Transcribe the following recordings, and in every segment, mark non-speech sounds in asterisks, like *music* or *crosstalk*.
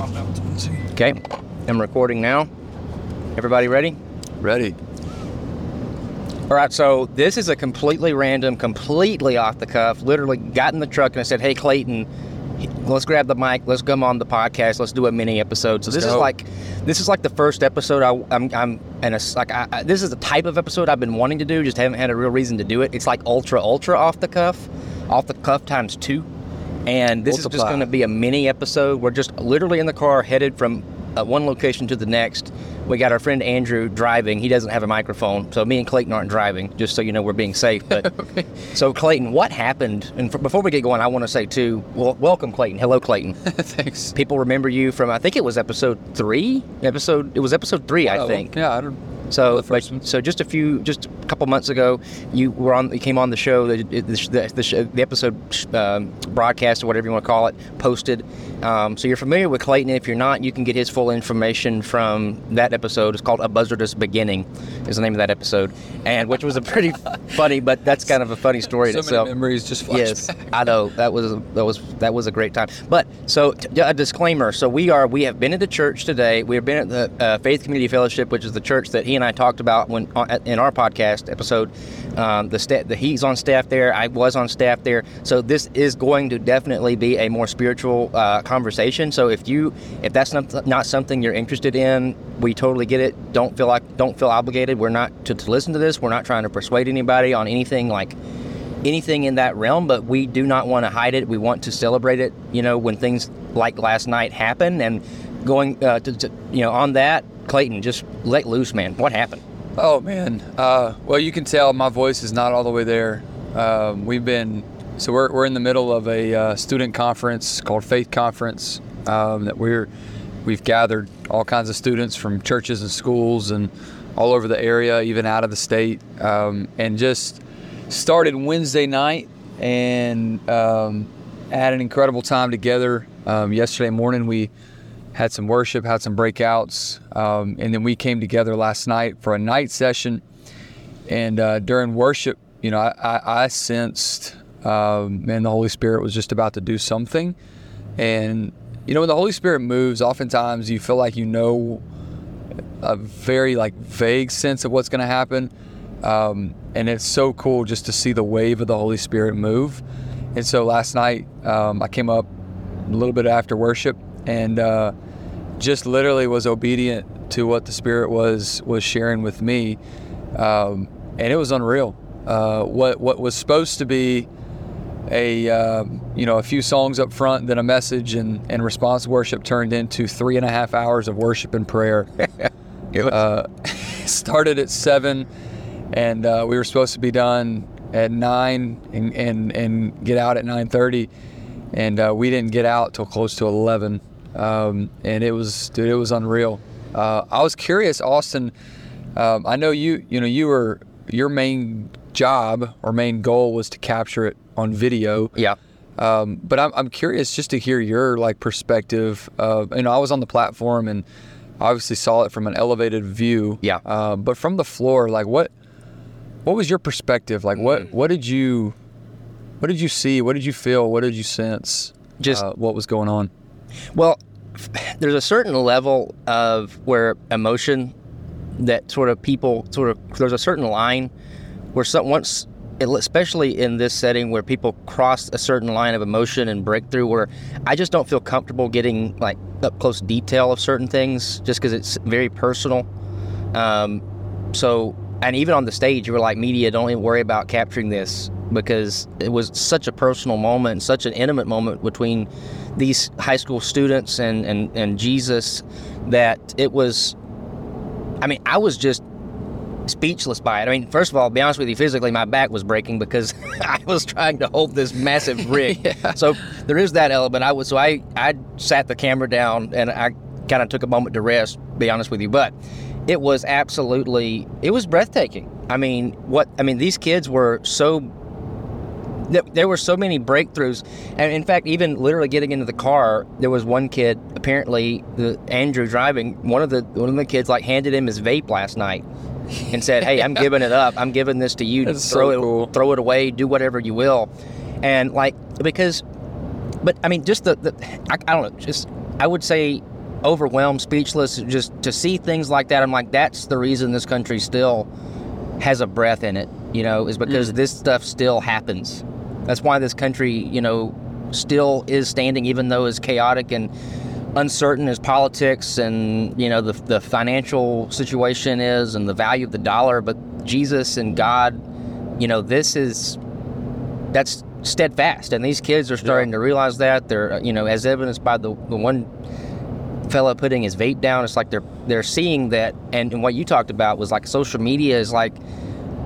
Okay, I'm recording now. Everybody ready? Ready. All right, so this is a completely random, completely off the cuff. Literally got in the truck and I said, "Hey, Clayton, let's grab the mic. Let's come on the podcast. Let's do a mini episode." So this is like, this is like the first episode. I, I'm, I'm, and it's like, I, I, this is the type of episode I've been wanting to do. Just haven't had a real reason to do it. It's like ultra, ultra off the cuff, off the cuff times two. And this is just going to be a mini episode. We're just literally in the car headed from uh, one location to the next. We got our friend Andrew driving. He doesn't have a microphone, so me and Clayton aren't driving. Just so you know, we're being safe. But *laughs* so Clayton, what happened? And f- before we get going, I want to say too, well, welcome Clayton. Hello, Clayton. *laughs* Thanks. People remember you from I think it was episode three. Episode it was episode three, I Oh, think. Yeah, I don't. So, but- so just a few, just a couple months ago, you were on, you came on the show, the the, the, the episode um, broadcast or whatever you want to call it, posted. Um, so you're familiar with Clayton. If you're not, you can get his full information from that episode. It's called "A Buzzardous Beginning," is the name of that episode, and which was a pretty *laughs* funny, but that's kind of a funny story in So itself. many memories just flash Yes, back. I know that was that was that was a great time. But so t- a disclaimer: so we are we have been at the church today. We have been at the uh, Faith Community Fellowship, which is the church that he and I talked about when on, in our podcast episode. Um, the sta- the he's on staff there. I was on staff there. So this is going to definitely be a more spiritual uh, conversation. So if you if that's not not something you're interested in, we totally get it. Don't feel like don't feel obligated. We're not to, to listen to this. We're not trying to persuade anybody on anything like anything in that realm, but we do not want to hide it. We want to celebrate it. You know, when things like last night happen, and going uh, to, to you know on that, Clayton, just let loose, man. What happened? Oh man. Uh, well, you can tell my voice is not all the way there. Um, we've been so we're, we're in the middle of a uh, student conference called Faith Conference um, that we're we've gathered all kinds of students from churches and schools and all over the area, even out of the state, um, and just started Wednesday night and um, had an incredible time together. Um, yesterday morning we had some worship, had some breakouts, um, and then we came together last night for a night session. And uh, during worship, you know, I, I, I sensed, um, man, the Holy Spirit was just about to do something. And you know, when the Holy Spirit moves, oftentimes you feel like you know a very like vague sense of what's going to happen. Um, and it's so cool just to see the wave of the Holy Spirit move. And so last night, um, I came up a little bit after worship and uh, just literally was obedient to what the Spirit was was sharing with me, um, and it was unreal. Uh, what what was supposed to be a um, you know a few songs up front, then a message and and response worship turned into three and a half hours of worship and prayer. *laughs* uh, *laughs* started at seven, and uh, we were supposed to be done at nine and and, and get out at nine thirty, and uh, we didn't get out till close to eleven, um, and it was dude, it was unreal. Uh, I was curious, Austin. Um, I know you you know you were your main job or main goal was to capture it on video. Yeah. Um, but I'm, I'm curious just to hear your like perspective. Of, you know, I was on the platform and obviously saw it from an elevated view. Yeah. Uh, but from the floor, like what what was your perspective? Like Mm. what what did you what did you see? What did you feel? What did you sense? Just- uh, what was going on? Well, there's a certain level of where emotion that sort of people sort of there's a certain line where some once especially in this setting where people cross a certain line of emotion and breakthrough where I just don't feel comfortable getting like up close detail of certain things just because it's very personal. Um, so and even on the stage you were like media don't even worry about capturing this because it was such a personal moment such an intimate moment between these high school students and, and, and jesus that it was i mean i was just speechless by it. I mean first of all be honest with you physically my back was breaking because *laughs* i was trying to hold this massive *laughs* rig. So there is that element. I was so i i sat the camera down and i kind of took a moment to rest be honest with you. But it was absolutely it was breathtaking. I mean what i mean these kids were so th- there were so many breakthroughs. And in fact even literally getting into the car there was one kid apparently the andrew driving one of the one of the kids like handed him his vape last night and said hey i'm giving it up i'm giving this to you That's throw so it cool. throw it away do whatever you will and like because but i mean just the, the I, I don't know just I would say overwhelmed, speechless, just to see things like that. I'm like, that's the reason this country still has a breath in it, you know, is because Mm. this stuff still happens. That's why this country, you know, still is standing, even though it's chaotic and uncertain as politics and, you know, the, the financial situation is and the value of the dollar. But Jesus and God, you know, this is, that's steadfast. And these kids are starting to realize that. They're, you know, as evidenced by the, the one fellow putting his vape down. It's like they're they're seeing that, and, and what you talked about was like social media is like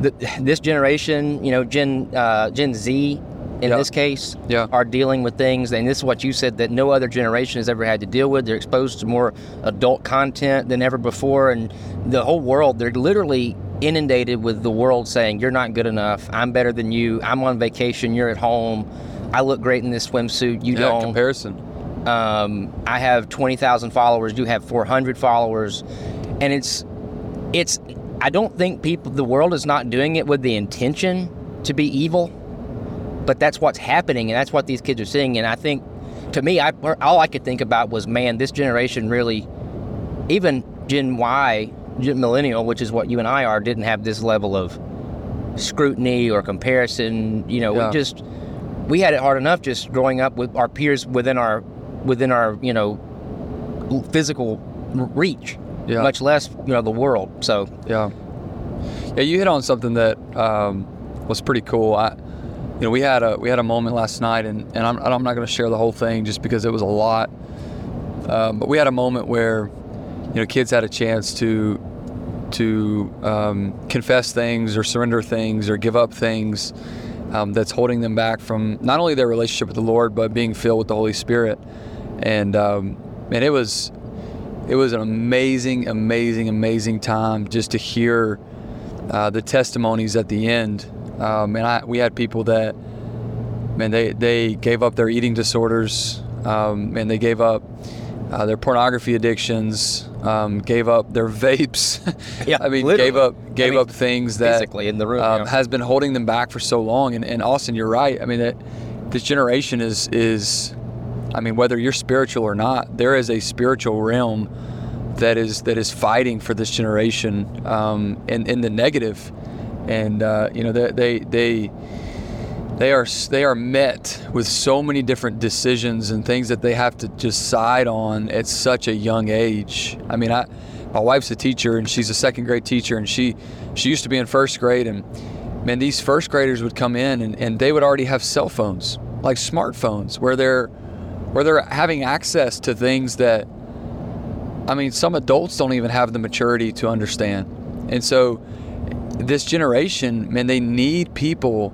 the, this generation, you know, Gen uh, Gen Z in Yeah. this case, Yeah. are dealing with things, and this is what you said that no other generation has ever had to deal with. They're exposed to more adult content than ever before, and the whole world they're literally inundated with the world saying you're not good enough. I'm better than you. I'm on vacation. You're at home. I look great in this swimsuit. You Yeah, don't. comparison. Um, I have 20,000 followers. You have 400 followers, and it's it's. I don't think people. The world is not doing it with the intention to be evil, but that's what's happening, and that's what these kids are seeing. And I think, to me, I all I could think about was, man, this generation really, even Gen Y, Gen Millennial, which is what you and I are, didn't have this level of scrutiny or comparison. You know, Yeah. we just we had it hard enough just growing up with our peers within our within our you know physical reach Yeah. much less you know the world so Yeah. Yeah, you hit on something that um, was pretty cool. I, you know, we had a we had a moment last night, and, and I'm, I'm not going to share the whole thing just because it was a lot. Um, but we had a moment where, you know, kids had a chance to to um, confess things or surrender things or give up things um, that's holding them back from not only their relationship with the Lord but being filled with the Holy Spirit. And um, man, it was it was an amazing, amazing, amazing time just to hear uh, the testimonies at the end. Um, and I, we had people that, man, they, they gave up their eating disorders, um, and they gave up uh, their pornography addictions, um, gave up their *laughs* vapes. Yeah, I mean, literally. gave up gave I mean, up things that physically in the room um, yeah. has been holding them back for so long. And, and Austin, you're right. I mean, that this generation is is, I mean, whether you're spiritual or not, there is a spiritual realm that is that is fighting for this generation um, in in the negative, and uh, you know they they they they are they are met with so many different decisions and things that they have to decide on at such a young age. I mean, I my wife's a teacher and she's a second grade teacher and she she used to be in first grade and man these first graders would come in and, and they would already have cell phones like smartphones where they're where they're having access to things that I mean some adults don't even have the maturity to understand and so this generation man they need people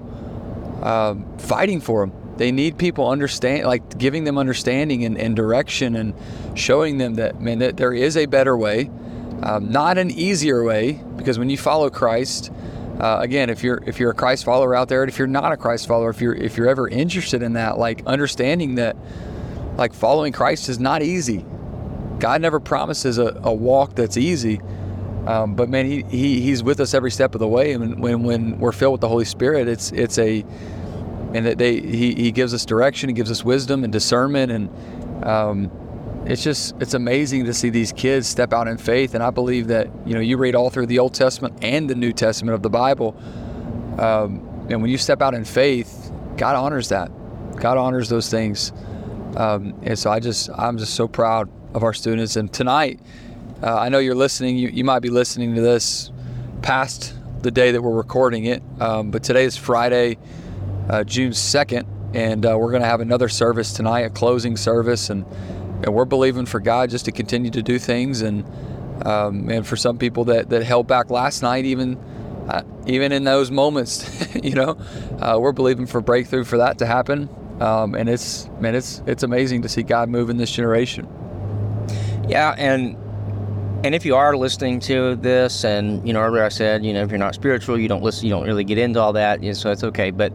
um, fighting for them. They need people understand, like giving them understanding and, and direction, and showing them that man, that there is a better way, um, not an easier way. Because when you follow Christ, uh, again, if you're if you're a Christ follower out there, and if you're not a Christ follower, if you're if you're ever interested in that, like understanding that, like following Christ is not easy. God never promises a, a walk that's easy. Um, but man, he, he he's with us every step of the way. And when when we're filled with the Holy Spirit, it's it's a and that they he, he gives us direction, he gives us wisdom and discernment, and um, it's just it's amazing to see these kids step out in faith. And I believe that you know you read all through the Old Testament and the New Testament of the Bible, um, and when you step out in faith, God honors that. God honors those things. Um, and so I just I'm just so proud of our students. And tonight, uh, I know you're listening. You, you might be listening to this past the day that we're recording it, um, but today is Friday, uh, June 2nd, and uh, we're going to have another service tonight, a closing service, and and we're believing for God just to continue to do things, and um, and for some people that that held back last night, even. Uh, even in those moments, *laughs* you know, uh, we're believing for breakthrough for that to happen, um, and it's man, it's it's amazing to see God move in this generation. Yeah, and and if you are listening to this, and you know earlier I said, you know, if you're not spiritual, you don't listen, you don't really get into all that, you know, so it's okay. But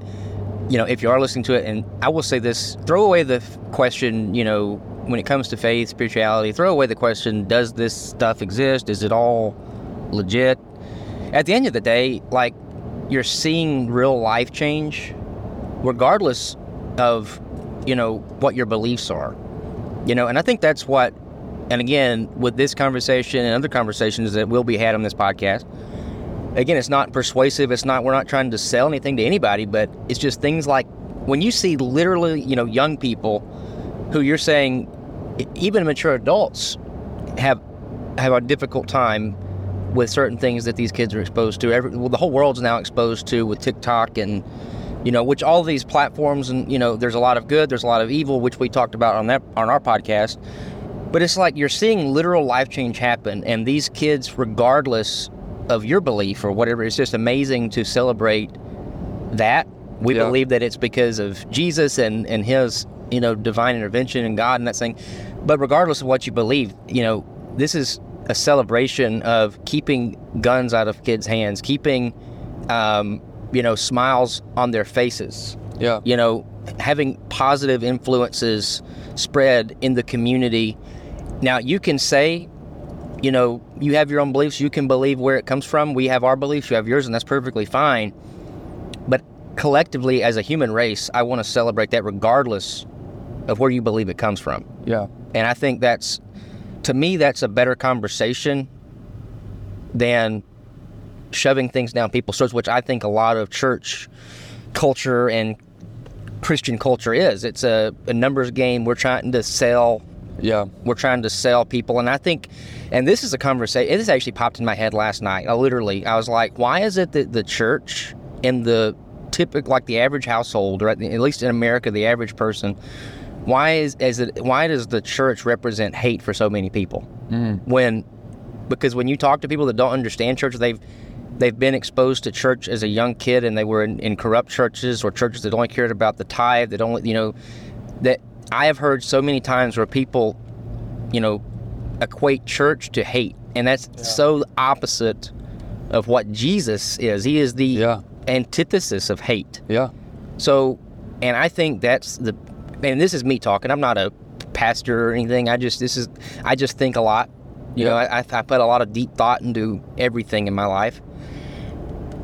you know, if you are listening to it, and I will say this: throw away the question, you know, when it comes to faith, spirituality, throw away the question: Does this stuff exist? Is it all legit? At the end of the day, like you're seeing real life change, regardless of you know what your beliefs are You know, and I think that's what, and again, with this conversation and other conversations that will be had on this podcast, again, it's not persuasive. It's not, we're not trying to sell anything to anybody, but it's just things like when you see literally, you know, young people who you're saying, even mature adults have have a difficult time with certain things that these kids are exposed to. Every, well, the whole world's now exposed to with TikTok and you know, which all these platforms and you know, there's a lot of good, there's a lot of evil, which we talked about on that on our podcast. But it's like you're seeing literal life change happen, and these kids, regardless of your belief or whatever, it's just amazing to celebrate that. We Yeah. believe that it's because of Jesus and and His you know divine intervention and God and that thing. But regardless of what you believe, you know, this is a celebration of keeping guns out of kids' hands, keeping um, you know smiles on their faces Yeah. you know, having positive influences spread in the community. Now, you can say, you know, you have your own beliefs, you can believe where it comes from. We have our beliefs, you have yours, and that's perfectly fine. But collectively, as a human race, I want to celebrate that regardless of where you believe it comes from. Yeah. And I think that's, to me, that's a better conversation than shoving things down people's throats, which I think a lot of church culture and Christian culture is. It's a, a numbers game. We're trying to sell. Yeah. We're trying to sell people, and I think, and this is a conversation. This actually popped in my head last night. I literally, I was like, why is it that the church and the typical, like the average household, or at, the, at least in America, the average person, why is, is it? Why does the church represent hate for so many people? Mm. When, because when you talk to people that don't understand church, they've they've been exposed to church as a young kid and they were in, in corrupt churches or churches that only cared about the tithe that only you know that i have heard so many times where people you know equate church to hate and that's so opposite of what jesus is he is the Yeah. antithesis of hate Yeah. so, and I think that's the, and this is me talking. I'm not a pastor or anything. I just, this is, I just think a lot. You know, I, I put a lot of deep thought into everything in my life.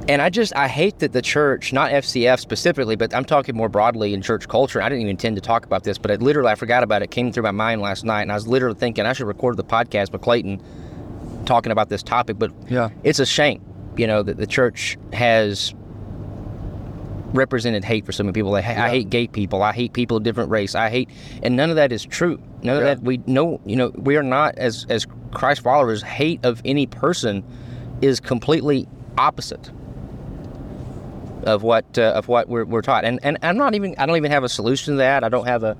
And I just, I hate that the church, not FCF specifically, but I'm talking more broadly in church culture. I didn't even intend to talk about this, but I literally, I forgot about it. it came through my mind last night. And I was literally thinking I should record the podcast with Clayton talking about this topic. But Yeah. it's a shame, you know, that the church has represented hate for so many people. Like, I hate gay people. I hate people of different race. I hate, and none of that is true. None of that we know. You know, we are not as as Christ followers. Hate of any person is completely opposite of what uh, of what we're, we're taught. And and I'm not even. I don't even have a solution to that. I don't have a.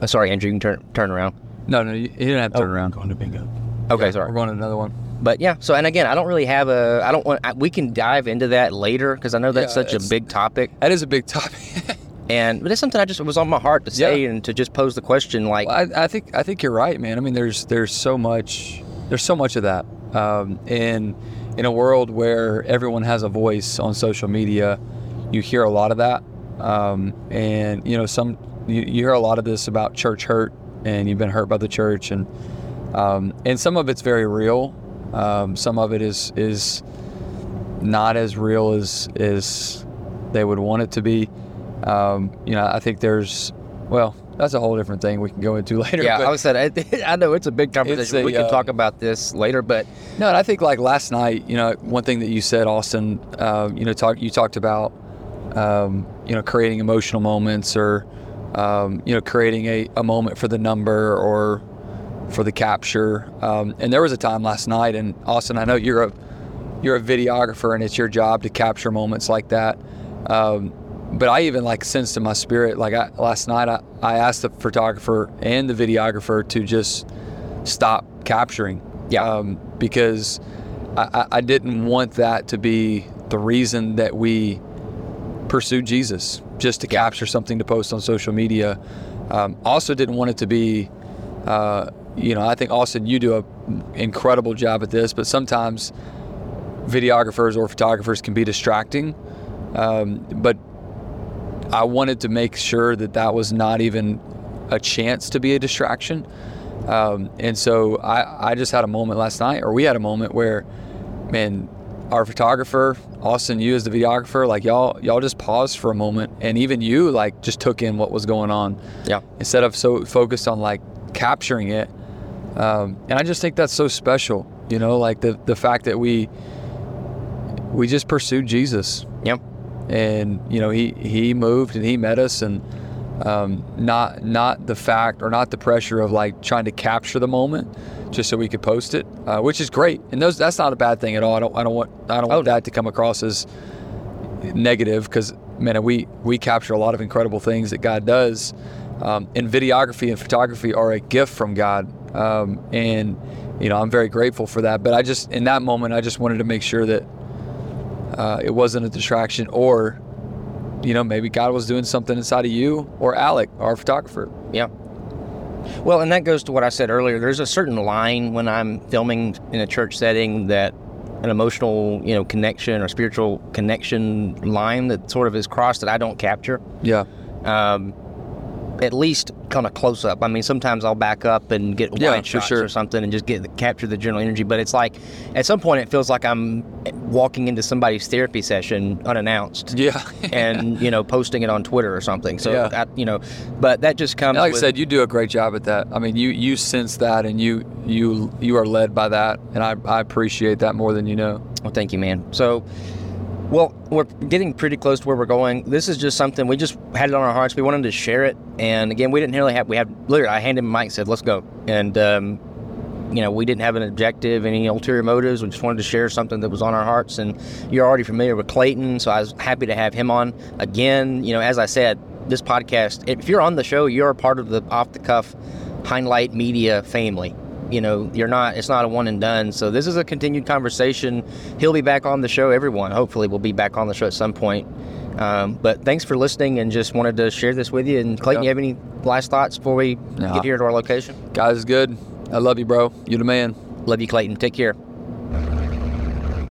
Oh, sorry, Andrew. You can turn turn around. No, no, you, you didn't have to turn around. Going to bingo. Okay, Yeah, sorry. We're going to another one. But yeah, so and again, I don't really have a. I don't want. I, we can dive into that later because I know that's Yeah, such a big topic, That is a big topic. *laughs* and but it's something I just was on my heart to say Yeah. and to just pose the question. Like, Well, I, I think I think you're right, man. I mean, there's there's so much there's so much of that, um, and in a world where everyone has a voice on social media, you hear a lot of that, um, and you know some you, you hear a lot of this about church hurt, and you've been hurt by the church, and um, and some of it's very real, um, some of it is is not as real as as they would want it to be. Um, you know, I think there's well, that's a whole different thing we can go into *laughs* later. yeah, I was said. I, I know it's a big conversation. a, we can uh, talk about this later, but No, and I think like last night, you know, one thing that you said, Austin, uh, you know, talk you talked about, um, you know, creating emotional moments or, um, you know, creating a, a moment for the number or for the capture. Um, and there was a time last night, and Austin, I know you're a you're a videographer, and it's your job to capture moments like that. Um, but I even like sensed in my spirit, like I, last night, I, I asked the photographer and the videographer to just stop capturing. Yeah. Um, because I, I- didn't want that to be the reason that we pursued Jesus, just to capture something to post on social media. Um, also, didn't want it to be, uh, you know, I think Austin, you do an incredible job at this, but sometimes videographers or photographers can be distracting. Um, but I wanted to make sure that that was not even a chance to be a distraction. Um, and so I, I just had a moment last night, or we had a moment where, man, our photographer, Austin, you as the videographer, like y'all, y'all just paused for a moment, and even you like just took in what was going on. Yeah. Instead of so focused on like capturing it, um, and I just think that's so special. You know, like the the fact that we we just pursued Jesus. Yep. And you know, he he moved and he met us, and um, not not the fact or not the pressure of like trying to capture the moment just so we could post it, uh, which is great. And those that's not a bad thing at all. I don't I don't want I don't want Oh. that to come across as negative because man, we we capture a lot of incredible things that God does. Um, and videography and photography are a gift from God, um, and you know I'm very grateful for that. But I just in that moment I just wanted to make sure that uh, it wasn't a distraction or you know maybe God was doing something inside of you or Alec, our photographer. Yeah. Well, and that goes to what I said earlier. There's a certain line when I'm filming in a church setting that an emotional, you know, connection or spiritual connection line that sort of is crossed that I don't capture. Yeah, Um, at least kind of close up. I mean, sometimes I'll back up and get Yeah, wide shots sure. or something and just get the, capture the general energy. But it's like at some point it feels like I'm walking into somebody's therapy session unannounced. yeah. *laughs* and you know posting it on Twitter or something. So Yeah. I, you know, but that just comes. like I said, you do a great job at that. I mean, you you sense that, and you you you are led by that, and I, I appreciate that more than you know. Well, thank you, man. So, well, we're getting pretty close to where we're going. This is just something we just had it on our hearts. We wanted to share it, and again, we didn't really have. We had literally, I handed him a mic, and said, "Let's go," and um, you know, we didn't have an objective, any ulterior motives. We just wanted to share something that was on our hearts. And you're already familiar with Clayton, so I was happy to have him on again. You know, as I said, this podcast, if you're on the show, you're a part of the off the cuff Hindlight Media family. You know, you're not, it's not a one and done. So this is a continued conversation. He'll be back on the show. Everyone, hopefully, will be back on the show at some point. Um, but thanks for listening and just wanted to share this with you. And Clayton, Yeah. you have any last thoughts before we Nah. get here to our location? Guys, is good. I love you, bro. You're the man. Love you, Clayton. Take care.